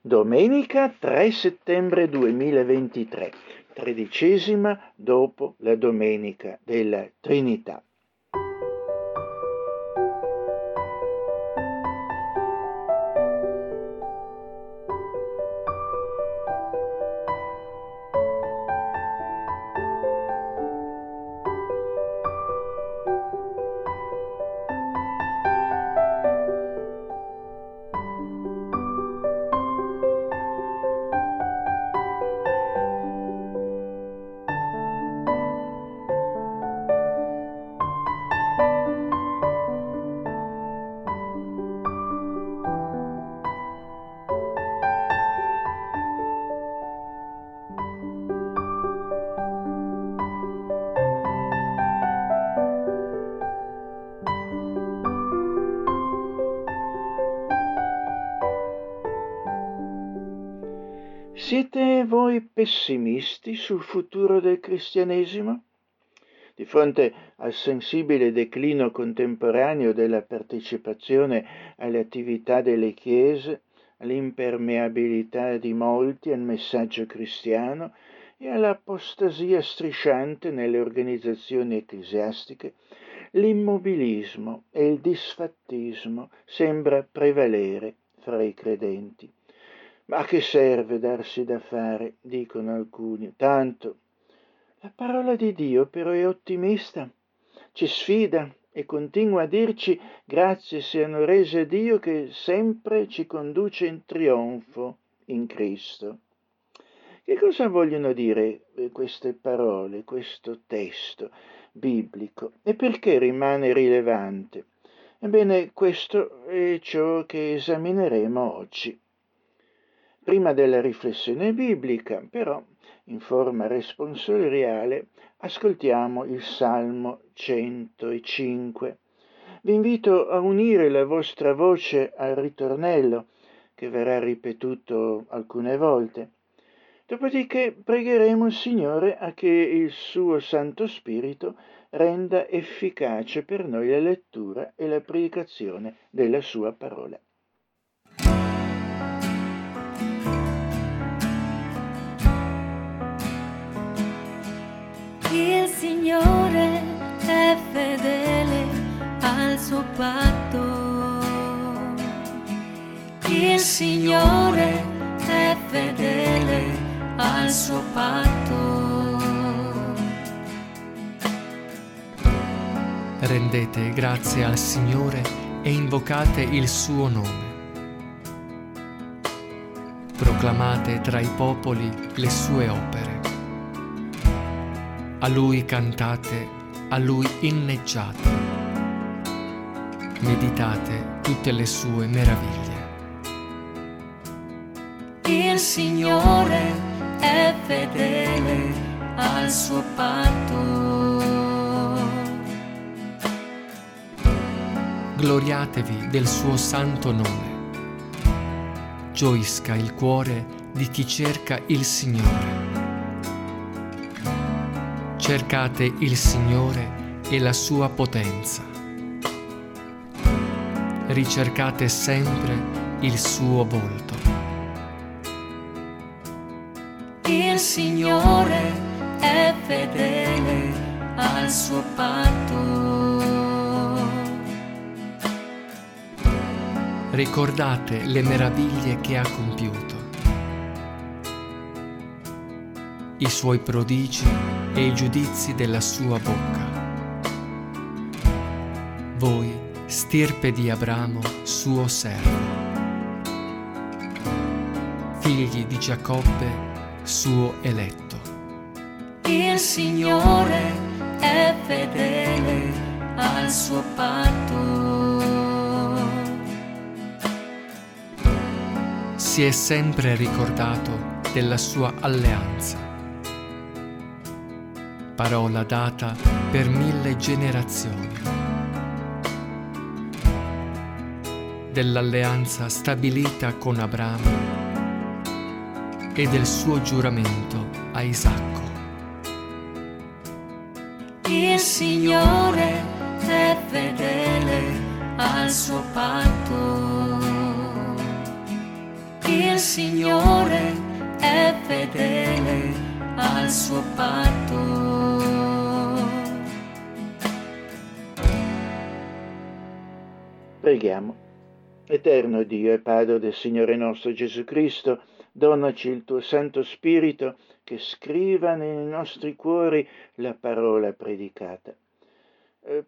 Domenica 3 settembre 2023, tredicesima dopo la Domenica della Trinità. Pessimisti sul futuro del cristianesimo? Di fronte al sensibile declino contemporaneo della partecipazione alle attività delle chiese, all'impermeabilità di molti al messaggio cristiano e all'apostasia strisciante nelle organizzazioni ecclesiastiche, l'immobilismo e il disfattismo sembra prevalere fra i credenti. Ma a che serve darsi da fare? dicono alcuni. Tanto la parola di Dio però è ottimista, ci sfida e continua a dirci grazie siano rese a Dio che sempre ci conduce in trionfo in Cristo. Che cosa vogliono dire eh, queste parole, questo testo biblico e perché rimane rilevante? Ebbene, questo è ciò che esamineremo oggi. Prima della riflessione biblica, però, in forma responsoriale, ascoltiamo il Salmo 105. Vi invito a unire la vostra voce al ritornello, che verrà ripetuto alcune volte. Dopodiché pregheremo il Signore a che il suo Santo Spirito renda efficace per noi la lettura e la predicazione della sua parola. Al suo patto. Il Signore è fedele al suo patto. Rendete grazie al Signore e invocate il suo nome. Proclamate tra i popoli le sue opere a lui cantate, a lui inneggiate, meditate tutte le sue meraviglie. Il Signore è fedele al suo patto. Gloriatevi del suo santo nome. Gioisca il cuore di chi cerca il Signore cercate il Signore e la sua potenza. Ricercate sempre il suo volto. Il Signore è fedele al suo patto. Ricordate le meraviglie che ha compiuto i suoi prodigi e i giudizi della sua bocca. Voi, stirpe di Abramo, suo servo, figli di Giacobbe, suo eletto. Il Signore è fedele al suo patto. Si è sempre ricordato della sua alleanza parola data per mille generazioni. Dell'alleanza stabilita con Abramo e del suo giuramento a Isacco. Il Signore è fedele al suo patto. il Signore è fedele al suo patto. Preghiamo. Eterno Dio e Padre del Signore nostro Gesù Cristo, donaci il tuo Santo Spirito che scriva nei nostri cuori la parola predicata. Eh,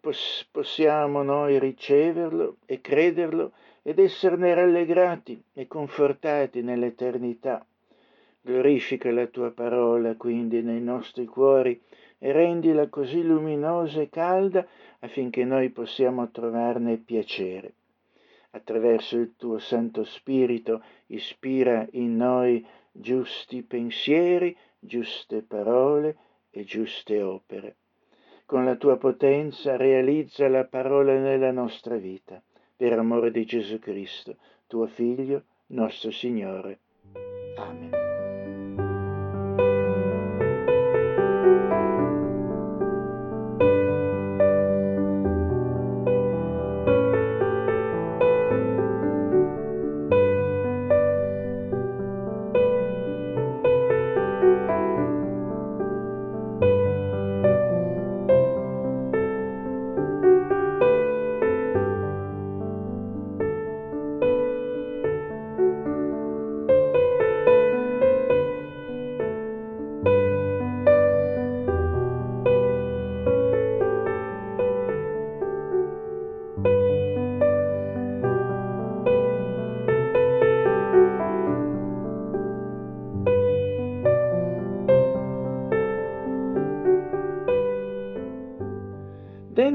possiamo noi riceverlo e crederlo ed esserne rallegrati e confortati nell'eternità. Glorifica la tua parola quindi nei nostri cuori e rendila così luminosa e calda affinché noi possiamo trovarne piacere attraverso il tuo Santo Spirito, ispira in noi giusti pensieri, giuste parole e giuste opere. Con la tua potenza realizza la parola nella nostra vita, per amore di Gesù Cristo, tuo Figlio, nostro Signore. Amen.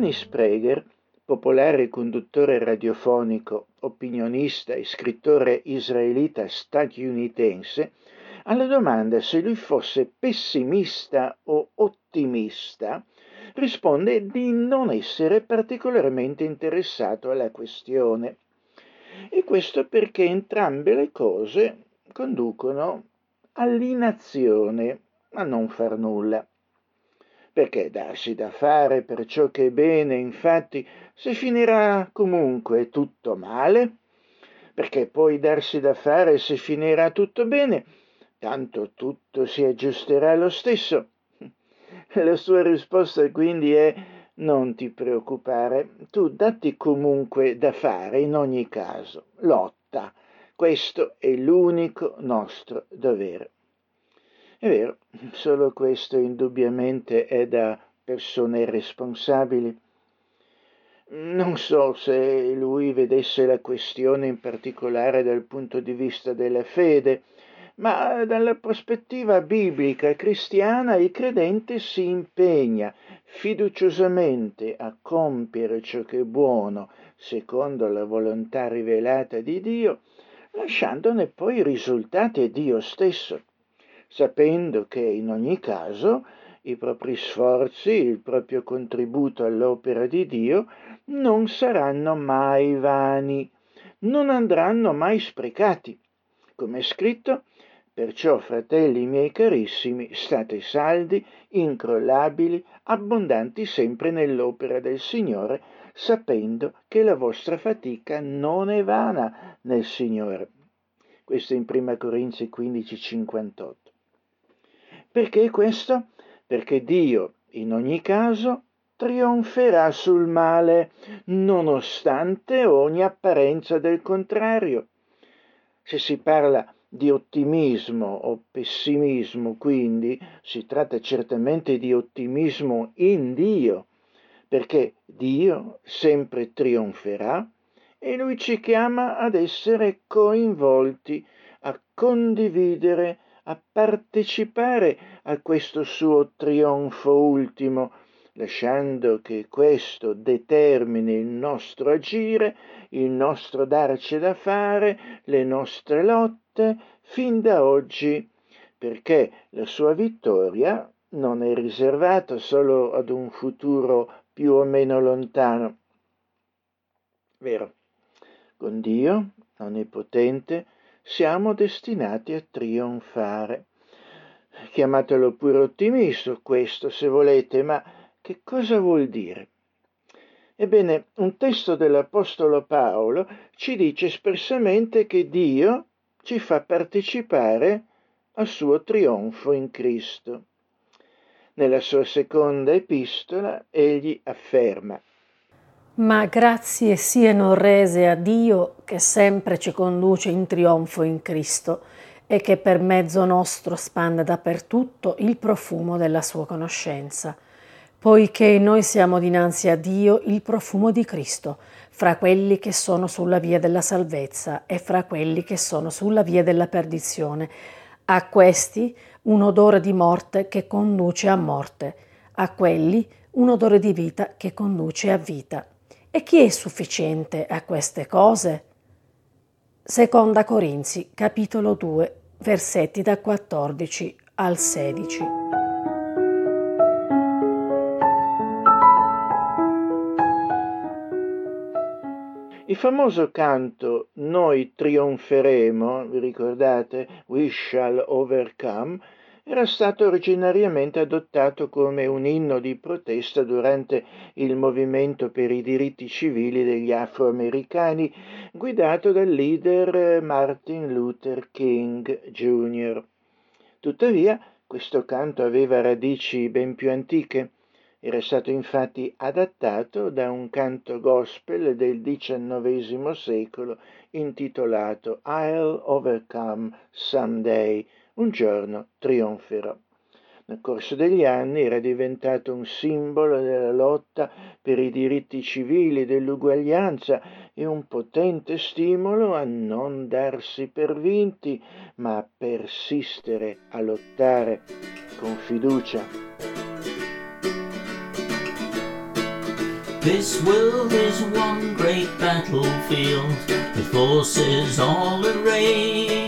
Dennis Prager, popolare conduttore radiofonico, opinionista e scrittore israelita statunitense, alla domanda se lui fosse pessimista o ottimista, risponde di non essere particolarmente interessato alla questione. E questo perché entrambe le cose conducono all'inazione, a non far nulla perché darsi da fare per ciò che è bene, infatti, se finirà comunque tutto male, perché poi darsi da fare se finirà tutto bene, tanto tutto si aggiusterà lo stesso. La sua risposta quindi è non ti preoccupare, tu datti comunque da fare in ogni caso, lotta, questo è l'unico nostro dovere. È vero, solo questo indubbiamente è da persone responsabili. Non so se lui vedesse la questione in particolare dal punto di vista della fede, ma dalla prospettiva biblica cristiana il credente si impegna fiduciosamente a compiere ciò che è buono secondo la volontà rivelata di Dio, lasciandone poi i risultati a Dio stesso sapendo che in ogni caso i propri sforzi, il proprio contributo all'opera di Dio non saranno mai vani, non andranno mai sprecati. Come è scritto, perciò, fratelli miei carissimi, state saldi, incrollabili, abbondanti sempre nell'opera del Signore, sapendo che la vostra fatica non è vana nel Signore. Questo in 1 Corinzi 15, 58. Perché questo? Perché Dio, in ogni caso, trionferà sul male, nonostante ogni apparenza del contrario. Se si parla di ottimismo o pessimismo, quindi si tratta certamente di ottimismo in Dio, perché Dio sempre trionferà e lui ci chiama ad essere coinvolti, a condividere a partecipare a questo suo trionfo ultimo, lasciando che questo determini il nostro agire, il nostro darci da fare, le nostre lotte, fin da oggi, perché la sua vittoria non è riservata solo ad un futuro più o meno lontano. Vero, con Dio, onnipotente, siamo destinati a trionfare. Chiamatelo pure ottimista questo se volete, ma che cosa vuol dire? Ebbene, un testo dell'Apostolo Paolo ci dice espressamente che Dio, ci fa partecipare al suo trionfo in Cristo. Nella sua seconda epistola egli afferma Ma grazie siano rese a Dio che sempre ci conduce in trionfo in Cristo e che per mezzo nostro spande dappertutto il profumo della sua conoscenza, poiché noi siamo dinanzi a Dio il profumo di Cristo, fra quelli che sono sulla via della salvezza e fra quelli che sono sulla via della perdizione. A questi un odore di morte che conduce a morte, a quelli un odore di vita che conduce a vita. E chi è sufficiente a queste cose? Seconda Corinzi, capitolo 2, versetti da 14 al 16. Il famoso canto Noi trionferemo, vi ricordate? We shall overcome, era stato originariamente adottato come un inno di protesta durante il movimento per i diritti civili degli afroamericani guidato dal leader Martin Luther King Jr. Tuttavia, questo canto aveva radici ben più antiche. Era stato infatti adattato da un canto gospel del XIX secolo intitolato I'll Overcome Someday, un giorno trionferò. Nel corso degli anni era diventato un simbolo della lotta per i diritti civili, dell'uguaglianza e un potente stimolo a non darsi per vinti, ma a persistere, a lottare con fiducia. This world is one great battlefield with forces all arrayed.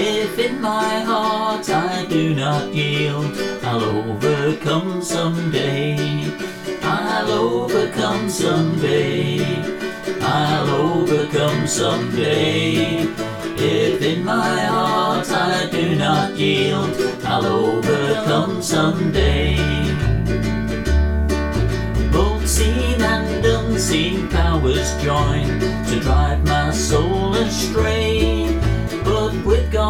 If in my heart I do not yield, I'll overcome someday. I'll overcome someday. I'll overcome someday. If in my heart I do not yield, I'll overcome someday. Both seen and unseen powers join to drive my soul astray.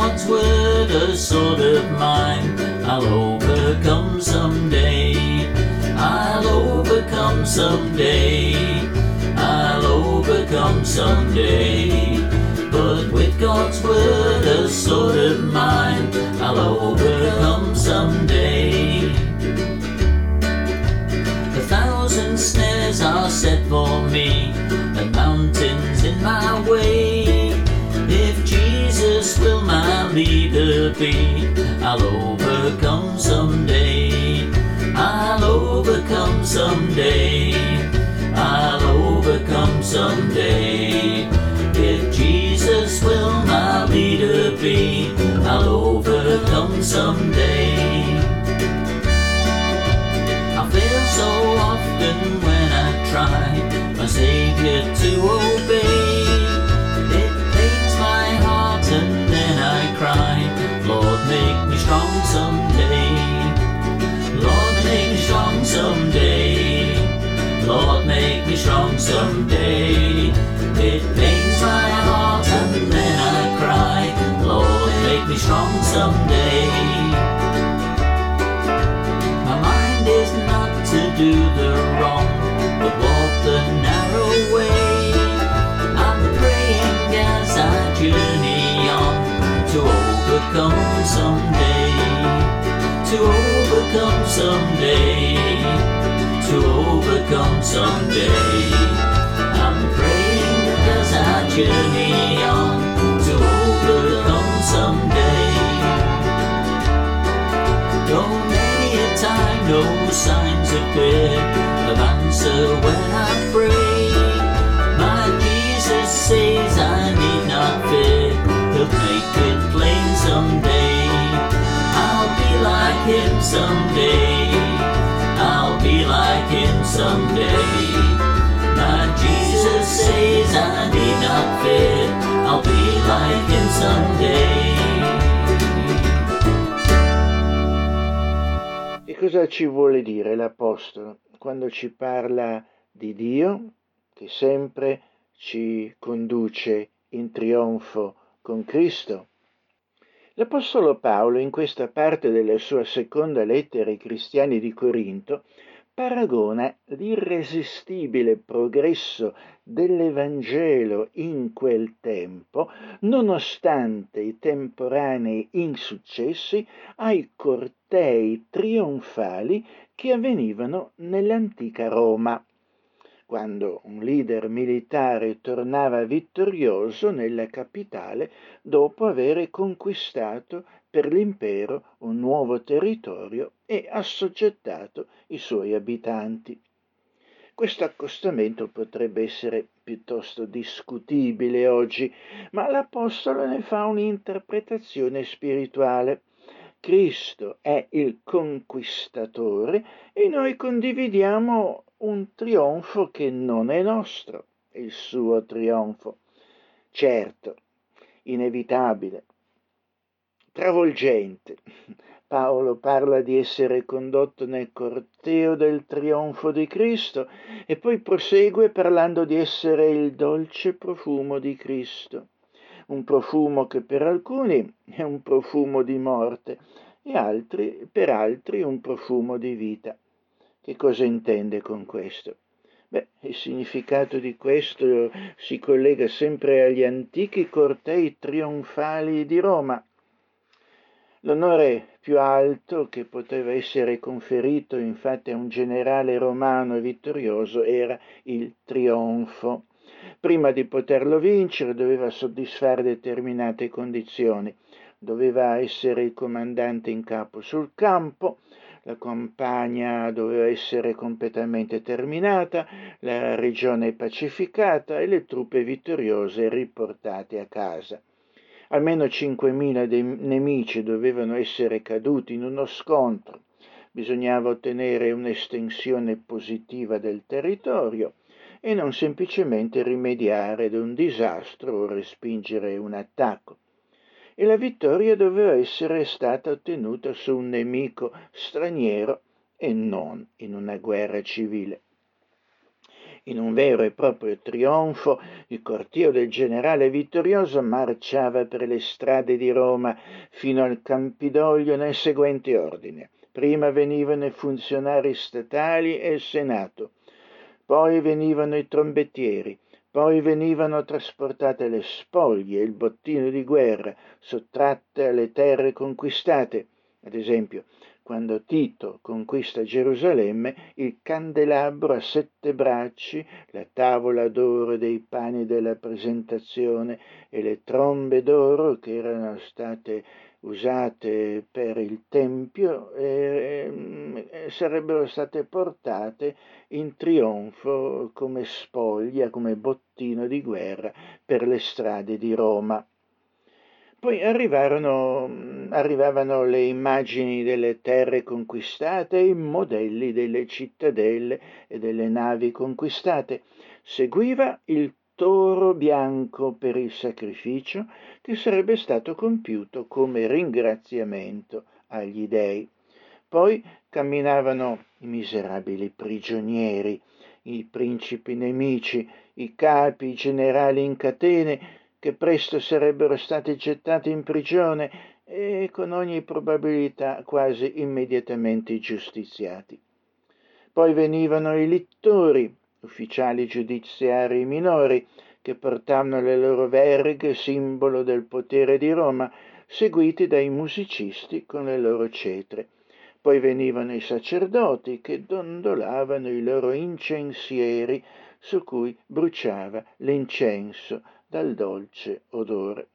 God's word, a sword of mine, I'll overcome someday. I'll overcome someday. I'll overcome someday. But with God's word, a sword of mine, I'll overcome someday. A thousand snares are set for me, and mountains in my way. My leader be, I'll overcome someday. I'll overcome someday. I'll overcome someday. If Jesus will my leader be, I'll overcome someday. I fail so often when I try my Savior to obey. Strong someday. It pains my heart and then I cry, Lord, make me strong someday. My mind is not to do the wrong, but walk the narrow way. I'm praying as I journey on to overcome someday. To overcome someday. Overcome someday. I'm praying that as I journey on to overcome someday. Though many a time no signs appear of answer when I pray, my Jesus says I need not fear. He'll make it plain someday. I'll be like Him someday. Be like Him someday. My Jesus says I need not fear. I'll be like Him someday. E cosa ci vuole dire l'Apostolo quando ci parla di Dio che sempre ci conduce in trionfo con Cristo. L'Apostolo Paolo, in questa parte della sua seconda lettera ai cristiani di Corinto, paragona l'irresistibile progresso dell'Evangelo in quel tempo, nonostante i temporanei insuccessi, ai cortei trionfali che avvenivano nell'antica Roma. Quando un leader militare tornava vittorioso nella capitale dopo aver conquistato per l'impero un nuovo territorio e assoggettato i suoi abitanti. Questo accostamento potrebbe essere piuttosto discutibile oggi, ma l'Apostolo ne fa un'interpretazione spirituale. Cristo è il conquistatore e noi condividiamo un trionfo che non è nostro, il suo trionfo. Certo, inevitabile, travolgente. Paolo parla di essere condotto nel corteo del trionfo di Cristo e poi prosegue parlando di essere il dolce profumo di Cristo, un profumo che per alcuni è un profumo di morte e altri, per altri un profumo di vita. Che cosa intende con questo? Beh, il significato di questo si collega sempre agli antichi cortei trionfali di Roma. L'onore più alto che poteva essere conferito infatti a un generale romano vittorioso era il trionfo. Prima di poterlo vincere doveva soddisfare determinate condizioni. Doveva essere il comandante in capo sul campo, la campagna doveva essere completamente terminata, la regione pacificata e le truppe vittoriose riportate a casa. Almeno 5.000 dei nemici dovevano essere caduti in uno scontro. Bisognava ottenere un'estensione positiva del territorio e non semplicemente rimediare ad un disastro o respingere un attacco e la vittoria doveva essere stata ottenuta su un nemico straniero e non in una guerra civile. In un vero e proprio trionfo, il corteo del generale vittorioso marciava per le strade di Roma fino al Campidoglio nel seguente ordine. Prima venivano i funzionari statali e il Senato, poi venivano i trombettieri, poi venivano trasportate le spoglie, il bottino di guerra, sottratte alle terre conquistate. Ad esempio, quando Tito conquista Gerusalemme, il candelabro a sette bracci, la tavola d'oro dei pani della presentazione e le trombe d'oro che erano state usate per il Tempio eh, sarebbero state portate in trionfo come spoglia, come bottino di guerra per le strade di Roma. Poi arrivarono, arrivavano le immagini delle terre conquistate i modelli delle cittadelle e delle navi conquistate. Seguiva il toro bianco per il sacrificio che sarebbe stato compiuto come ringraziamento agli dei. Poi camminavano i miserabili prigionieri, i principi nemici, i capi, i generali in catene, che presto sarebbero stati gettati in prigione e con ogni probabilità quasi immediatamente giustiziati. Poi venivano i littori, ufficiali giudiziari minori che portavano le loro verghe, simbolo del potere di Roma, seguiti dai musicisti con le loro cetre. Poi venivano i sacerdoti che dondolavano i loro incensieri su cui bruciava l'incenso dal dolce odore.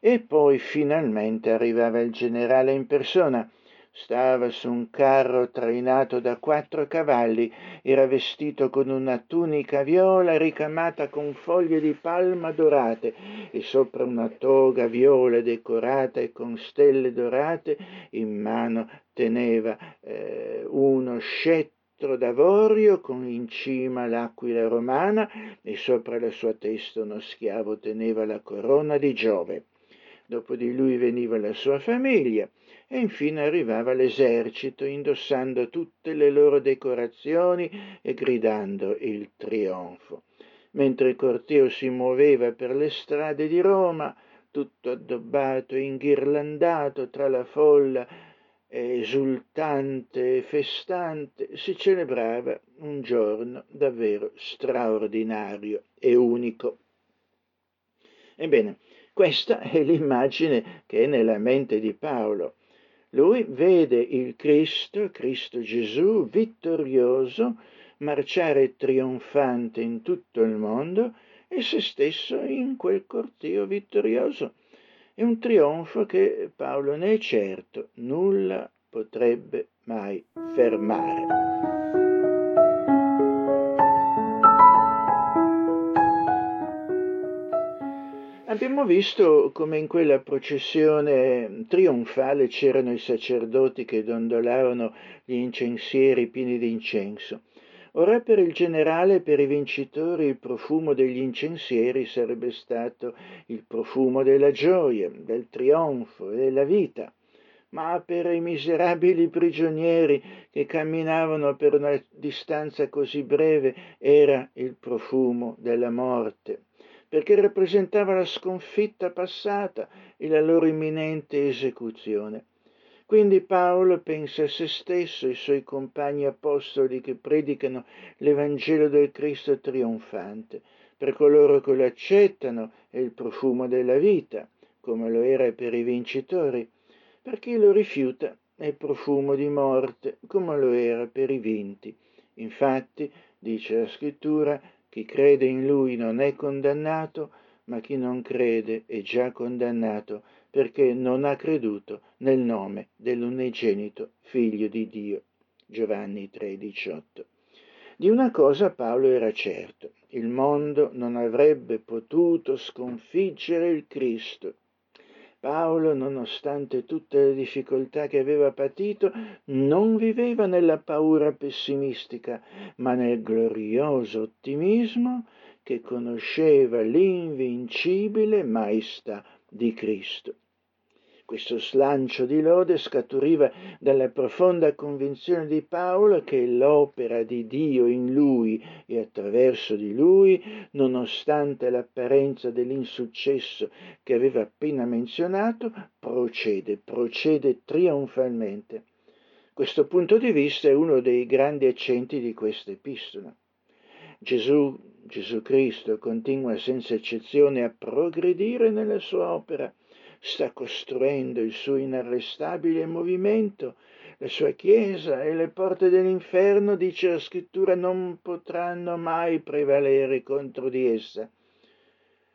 E poi finalmente arrivava il generale in persona, Stava su un carro trainato da quattro cavalli, era vestito con una tunica viola ricamata con foglie di palma dorate e sopra una toga viola decorata e con stelle dorate in mano teneva eh, uno scettro d'avorio con in cima l'aquila romana e sopra la sua testa uno schiavo teneva la corona di Giove. Dopo di lui veniva la sua famiglia e infine arrivava l'esercito indossando tutte le loro decorazioni e gridando il trionfo. Mentre il corteo si muoveva per le strade di Roma, tutto addobbato e inghirlandato tra la folla esultante e festante, si celebrava un giorno davvero straordinario e unico. Ebbene, questa è l'immagine che è nella mente di Paolo. Lui vede il Cristo, Cristo Gesù, vittorioso, marciare trionfante in tutto il mondo e se stesso in quel corteo vittorioso. È un trionfo che Paolo ne è certo, nulla potrebbe mai fermare. Abbiamo visto come in quella processione trionfale c'erano i sacerdoti che dondolavano gli incensieri pieni di incenso. Ora per il generale e per i vincitori il profumo degli incensieri sarebbe stato il profumo della gioia, del trionfo e della vita ma per i miserabili prigionieri che camminavano per una distanza così breve era il profumo della morte perché rappresentava la sconfitta passata e la loro imminente esecuzione. Quindi Paolo pensa a se stesso e ai suoi compagni apostoli che predicano l'Evangelo del Cristo trionfante. Per coloro che lo accettano è il profumo della vita, come lo era per i vincitori. Per chi lo rifiuta è il profumo di morte, come lo era per i vinti. Infatti, dice la scrittura, chi crede in lui non è condannato, ma chi non crede è già condannato perché non ha creduto nel nome dell'unigenito figlio di Dio. Giovanni 3:18. Di una cosa Paolo era certo, il mondo non avrebbe potuto sconfiggere il Cristo. Paolo, nonostante tutte le difficoltà che aveva patito, non viveva nella paura pessimistica, ma nel glorioso ottimismo che conosceva l'invincibile maestà di Cristo. Questo slancio di lode scaturiva dalla profonda convinzione di Paolo che l'opera di Dio in lui e attraverso di lui, nonostante l'apparenza dell'insuccesso che aveva appena menzionato, procede, procede trionfalmente. Questo punto di vista è uno dei grandi accenti di questa epistola. Gesù, Gesù Cristo continua senza eccezione a progredire nella sua opera sta costruendo il suo inarrestabile movimento, la sua Chiesa e le porte dell'inferno, dice la scrittura, non potranno mai prevalere contro di essa.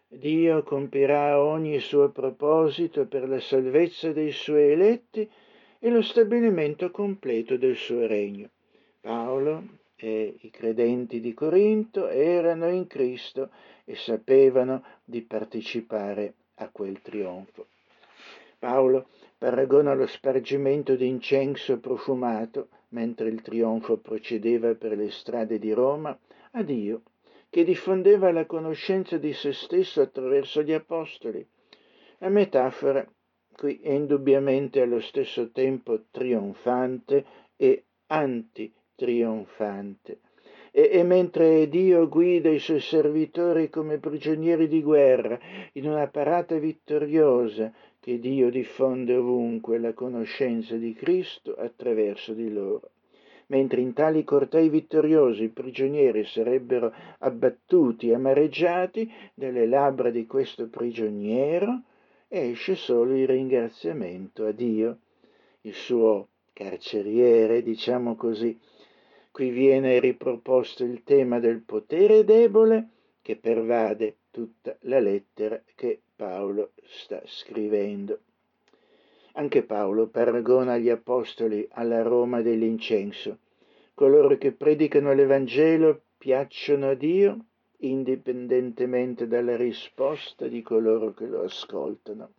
Dio compirà ogni suo proposito per la salvezza dei suoi eletti e lo stabilimento completo del suo regno. Paolo e i credenti di Corinto erano in Cristo e sapevano di partecipare a quel trionfo. Paolo paragona lo spargimento di incenso profumato, mentre il trionfo procedeva per le strade di Roma, a Dio, che diffondeva la conoscenza di se stesso attraverso gli apostoli. La metafora qui è indubbiamente allo stesso tempo trionfante e antitrionfante. E, e, mentre Dio guida i suoi servitori come prigionieri di guerra in una parata vittoriosa che Dio diffonde ovunque la conoscenza di Cristo attraverso di loro. Mentre in tali cortei vittoriosi i prigionieri sarebbero abbattuti e amareggiati dalle labbra di questo prigioniero, esce solo il ringraziamento a Dio, il suo carceriere, diciamo così. Qui viene riproposto il tema del potere debole che pervade tutta la lettera che Paolo sta scrivendo. Anche Paolo paragona gli apostoli all'aroma dell'incenso. Coloro che predicano l'Evangelo piacciono a Dio indipendentemente dalla risposta di coloro che lo ascoltano.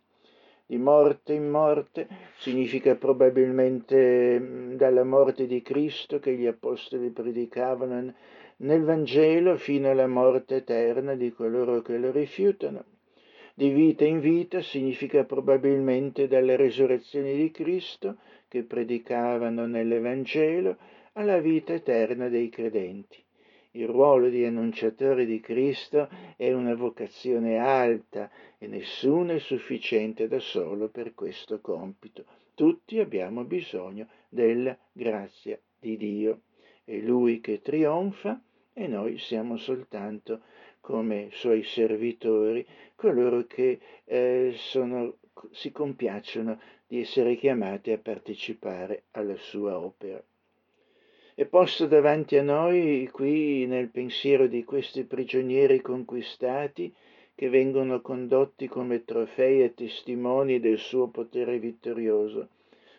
Di morte in morte significa probabilmente dalla morte di Cristo che gli apostoli predicavano nel Vangelo fino alla morte eterna di coloro che lo rifiutano. Di vita in vita significa probabilmente dalla resurrezione di Cristo che predicavano nell'Evangelo alla vita eterna dei credenti. Il ruolo di annunciatori di Cristo è una vocazione alta e nessuno è sufficiente da solo per questo compito. Tutti abbiamo bisogno della grazia di Dio. È Lui che trionfa e noi siamo soltanto come suoi servitori, coloro che eh, sono, si compiacciono di essere chiamati a partecipare alla sua opera. È posto davanti a noi, qui nel pensiero di questi prigionieri conquistati, che vengono condotti come trofei e testimoni del suo potere vittorioso,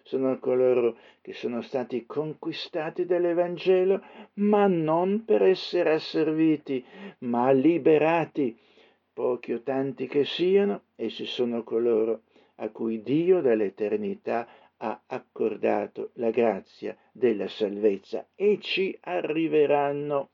sono coloro che sono stati conquistati dall'Evangelo, ma non per essere asserviti, ma liberati. Pochi o tanti che siano, essi sono coloro a cui Dio dall'eternità ha accordato la grazia della salvezza e ci arriveranno.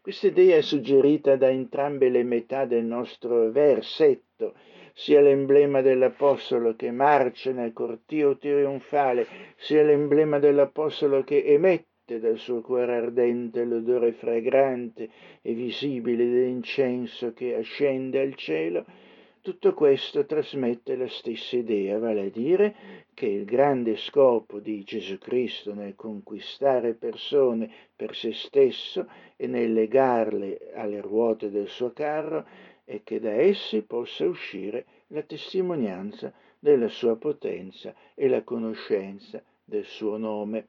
Questa idea è suggerita da entrambe le metà del nostro versetto sia l'emblema dell'Apostolo che marcia nel cortio trionfale, sia l'emblema dell'Apostolo che emette dal suo cuore ardente l'odore fragrante e visibile dell'incenso che ascende al cielo, tutto questo trasmette la stessa idea, vale a dire che il grande scopo di Gesù Cristo nel conquistare persone per se stesso e nel legarle alle ruote del suo carro e che da essi possa uscire la testimonianza della sua potenza e la conoscenza del suo nome.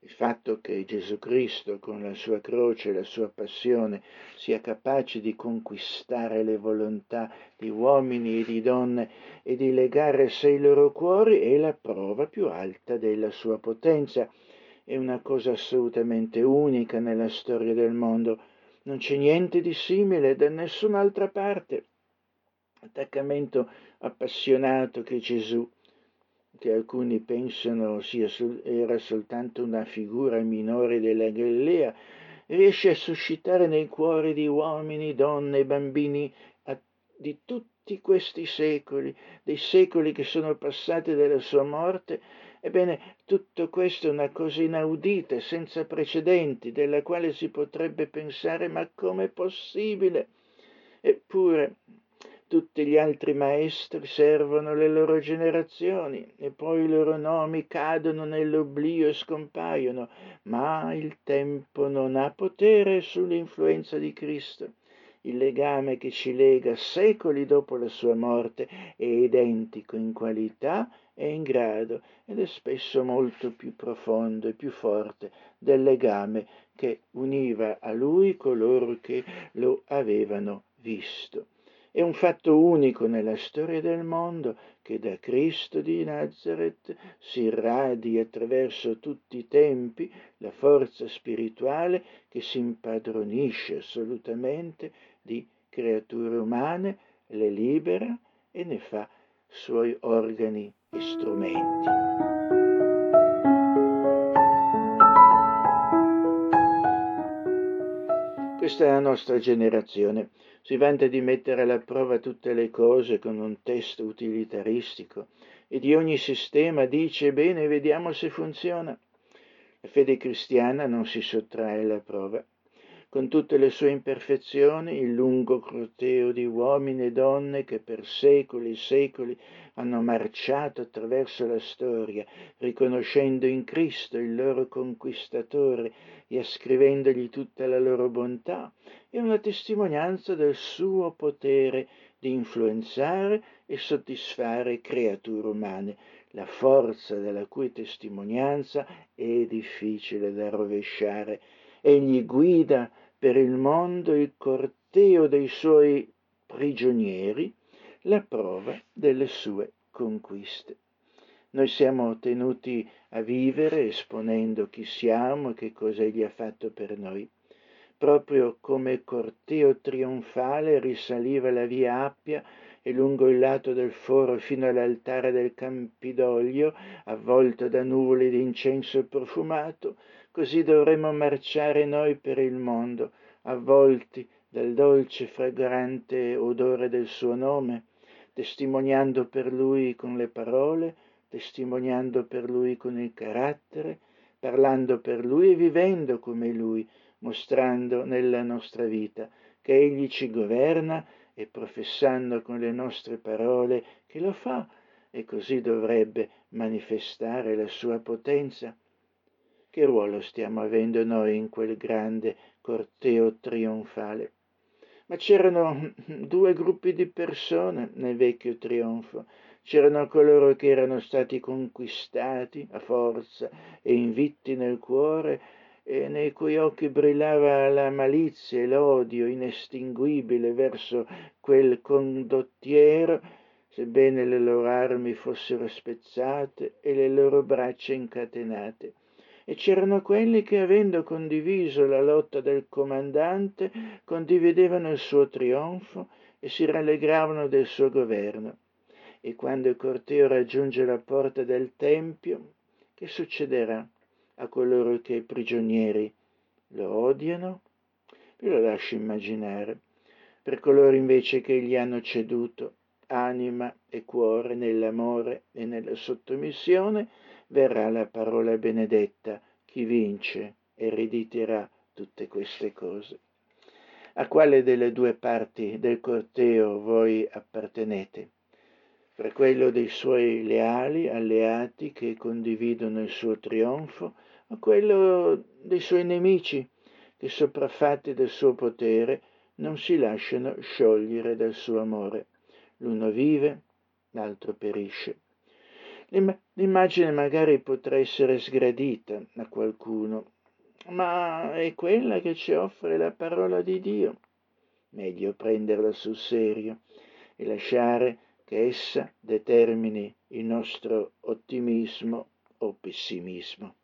Il fatto che Gesù Cristo con la sua croce e la sua passione sia capace di conquistare le volontà di uomini e di donne e di legare a sé i loro cuori è la prova più alta della sua potenza. È una cosa assolutamente unica nella storia del mondo non c'è niente di simile da nessun'altra parte. Attaccamento appassionato che Gesù, che alcuni pensano sia era soltanto una figura minore della Galilea, riesce a suscitare nei cuori di uomini, donne e bambini a, di tutti questi secoli, dei secoli che sono passati dalla sua morte, Ebbene, tutto questo è una cosa inaudita, senza precedenti, della quale si potrebbe pensare ma com'è possibile? Eppure tutti gli altri maestri servono le loro generazioni e poi i loro nomi cadono nell'oblio e scompaiono, ma il tempo non ha potere sull'influenza di Cristo. Il legame che ci lega secoli dopo la sua morte è identico in qualità è in grado ed è spesso molto più profondo e più forte del legame che univa a lui coloro che lo avevano visto. È un fatto unico nella storia del mondo che da Cristo di Nazareth si irradi attraverso tutti i tempi la forza spirituale che si impadronisce assolutamente di creature umane, le libera e ne fa suoi organi e strumenti. Questa è la nostra generazione. Si vanta di mettere alla prova tutte le cose con un testo utilitaristico e di ogni sistema dice bene, vediamo se funziona. La fede cristiana non si sottrae alla prova, con tutte le sue imperfezioni, il lungo corteo di uomini e donne che per secoli e secoli hanno marciato attraverso la storia, riconoscendo in Cristo il loro conquistatore e ascrivendogli tutta la loro bontà, è una testimonianza del suo potere di influenzare e soddisfare creature umane, la forza della cui testimonianza è difficile da rovesciare egli guida per il mondo il corteo dei suoi prigionieri, la prova delle sue conquiste. Noi siamo tenuti a vivere esponendo chi siamo e che cosa egli ha fatto per noi. Proprio come corteo trionfale risaliva la via Appia e lungo il lato del foro fino all'altare del Campidoglio, avvolto da nuvole di incenso profumato, Così dovremmo marciare noi per il mondo, avvolti dal dolce fragrante odore del suo nome, testimoniando per lui con le parole, testimoniando per lui con il carattere, parlando per lui e vivendo come lui, mostrando nella nostra vita che Egli ci governa e professando con le nostre parole che lo fa e così dovrebbe manifestare la sua potenza. Che ruolo stiamo avendo noi in quel grande corteo trionfale? Ma c'erano due gruppi di persone nel vecchio trionfo. C'erano coloro che erano stati conquistati a forza e invitti nel cuore e nei cui occhi brillava la malizia e l'odio inestinguibile verso quel condottiero, sebbene le loro armi fossero spezzate e le loro braccia incatenate e c'erano quelli che, avendo condiviso la lotta del comandante, condividevano il suo trionfo e si rallegravano del suo governo. E quando il corteo raggiunge la porta del Tempio, che succederà a coloro che prigionieri lo odiano? Vi lo lascio immaginare. Per coloro invece che gli hanno ceduto anima e cuore nell'amore e nella sottomissione, verrà la parola benedetta, chi vince erediterà tutte queste cose. A quale delle due parti del corteo voi appartenete? Per quello dei suoi leali alleati che condividono il suo trionfo, o quello dei suoi nemici che sopraffatti del suo potere non si lasciano sciogliere dal suo amore. L'uno vive, l'altro perisce. L'immagine magari potrà essere sgradita a qualcuno, ma è quella che ci offre la parola di Dio. Meglio prenderla sul serio e lasciare che essa determini il nostro ottimismo o pessimismo.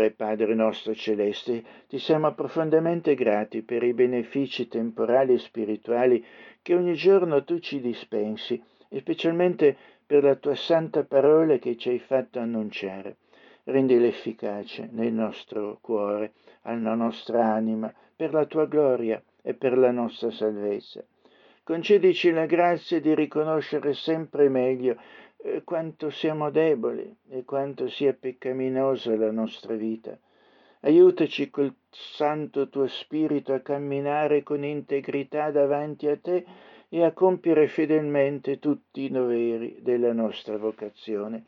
Signore Padre nostro celeste, ti siamo profondamente grati per i benefici temporali e spirituali che ogni giorno tu ci dispensi, e specialmente per la tua santa parola che ci hai fatto annunciare. Rendila efficace nel nostro cuore, alla nostra anima, per la tua gloria e per la nostra salvezza. Concedici la grazia di riconoscere sempre meglio eh, quanto siamo deboli e quanto sia peccaminosa la nostra vita. Aiutaci col santo tuo spirito a camminare con integrità davanti a te e a compiere fedelmente tutti i doveri della nostra vocazione,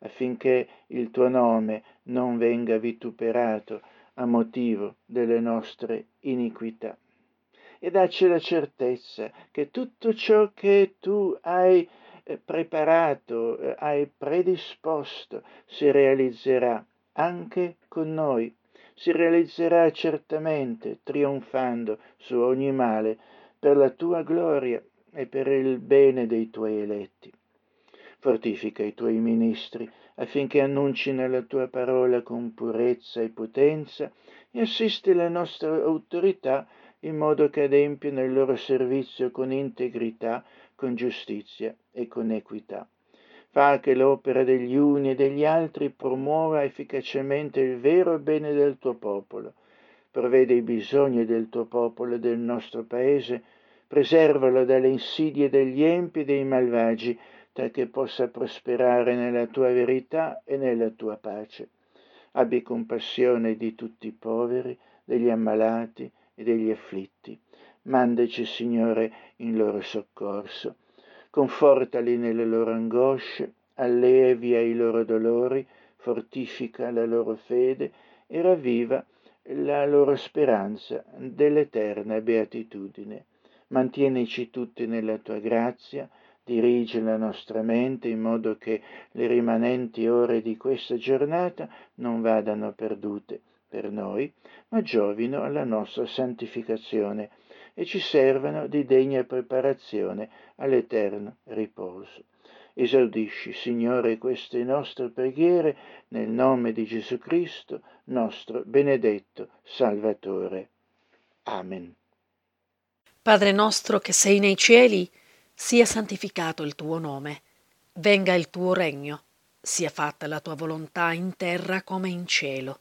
affinché il tuo nome non venga vituperato a motivo delle nostre iniquità. E dacci la certezza che tutto ciò che tu hai preparato, eh, hai predisposto, si realizzerà anche con noi, si realizzerà certamente trionfando su ogni male per la tua gloria e per il bene dei tuoi eletti. Fortifica i tuoi ministri affinché annuncino la tua parola con purezza e potenza e assisti le nostre autorità in modo che adempiano il loro servizio con integrità, con giustizia e con equità. Fa che l'opera degli uni e degli altri promuova efficacemente il vero bene del tuo popolo. Provvede i bisogni del tuo popolo e del nostro paese, preservalo dalle insidie degli empi e dei malvagi, che possa prosperare nella tua verità e nella tua pace. Abbi compassione di tutti i poveri, degli ammalati e degli afflitti. Mandaci, Signore, in loro soccorso confortali nelle loro angosce, allevia i loro dolori, fortifica la loro fede e ravviva la loro speranza dell'eterna beatitudine. Mantienici tutti nella tua grazia, dirige la nostra mente in modo che le rimanenti ore di questa giornata non vadano perdute per noi, ma giovino alla nostra santificazione e ci servano di degna preparazione all'eterno riposo. Esaudisci, Signore, queste nostre preghiere nel nome di Gesù Cristo, nostro benedetto Salvatore. Amen. Padre nostro che sei nei cieli, sia santificato il tuo nome, venga il tuo regno, sia fatta la tua volontà in terra come in cielo.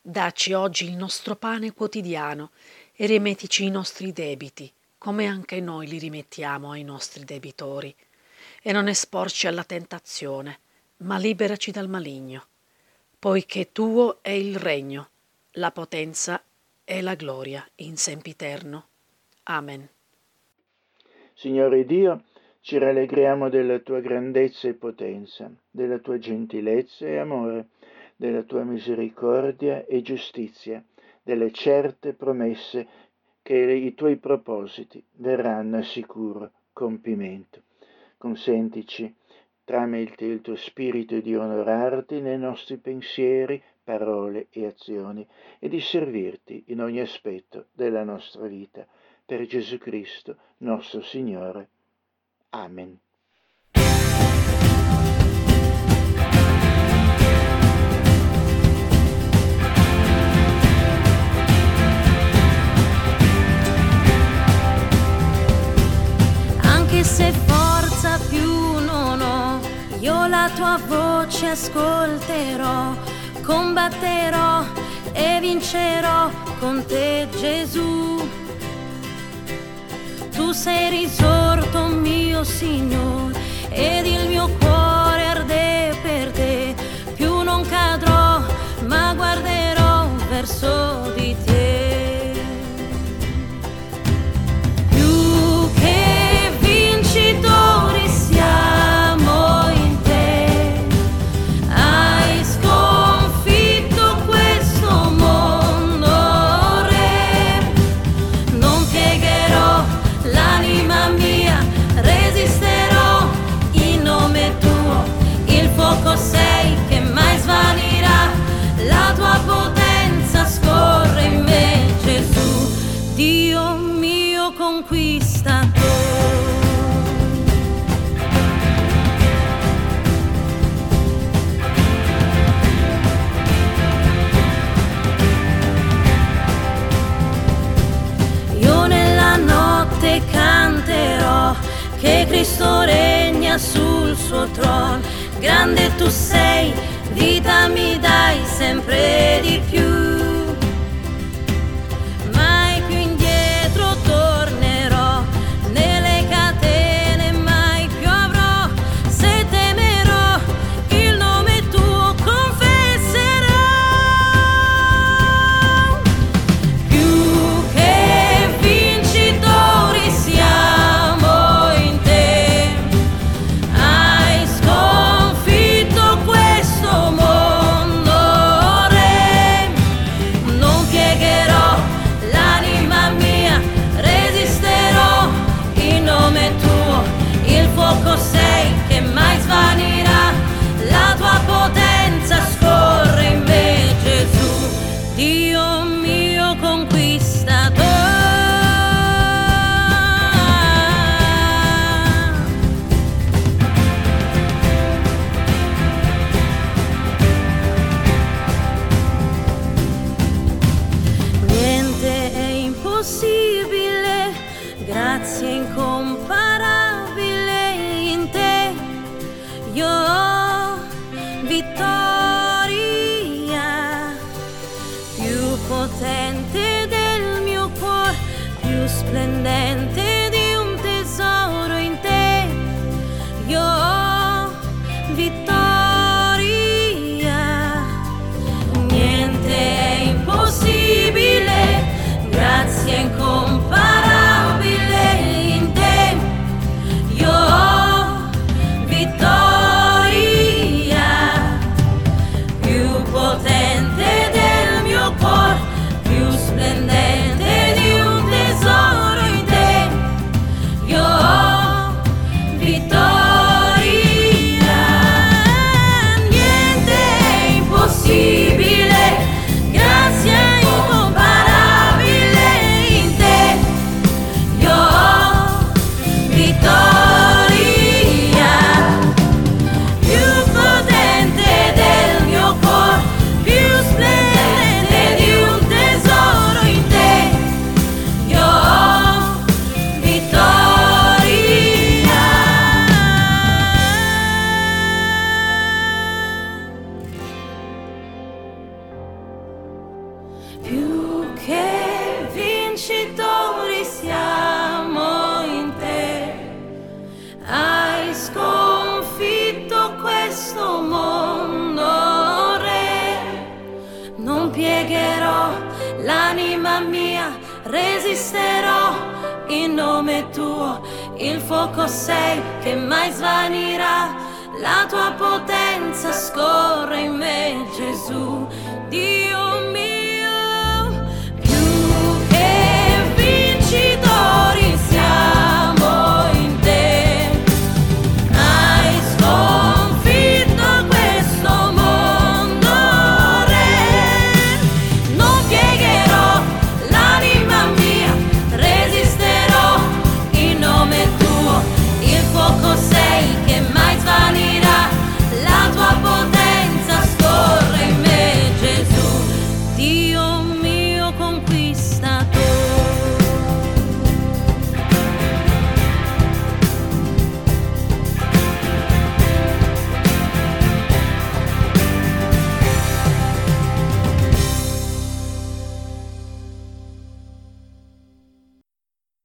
Dacci oggi il nostro pane quotidiano e rimettici i nostri debiti, come anche noi li rimettiamo ai nostri debitori. E non esporci alla tentazione, ma liberaci dal maligno, poiché tuo è il regno, la potenza e la gloria in sempiterno. Amen. Signore Dio, ci rallegriamo della tua grandezza e potenza, della tua gentilezza e amore, della tua misericordia e giustizia delle certe promesse che i tuoi propositi verranno a sicuro compimento. Consentici, tramite il tuo spirito, di onorarti nei nostri pensieri, parole e azioni e di servirti in ogni aspetto della nostra vita. Per Gesù Cristo, nostro Signore. Amen. Voce ascolterò, combatterò e vincerò con te Gesù. Tu sei risorto mio Signore ed il mio cuore arde per te, più non cadrò ma guarderò verso di te. Cristo regna sul suo trono, grande tu sei, vita mi dai sempre di più. You're più che vincitori siamo in te. Hai sconfitto questo mondo, Re. Non piegherò l'anima mia, resisterò in nome tuo. Il fuoco sei che mai svanirà. La tua potenza scorre in me, Gesù.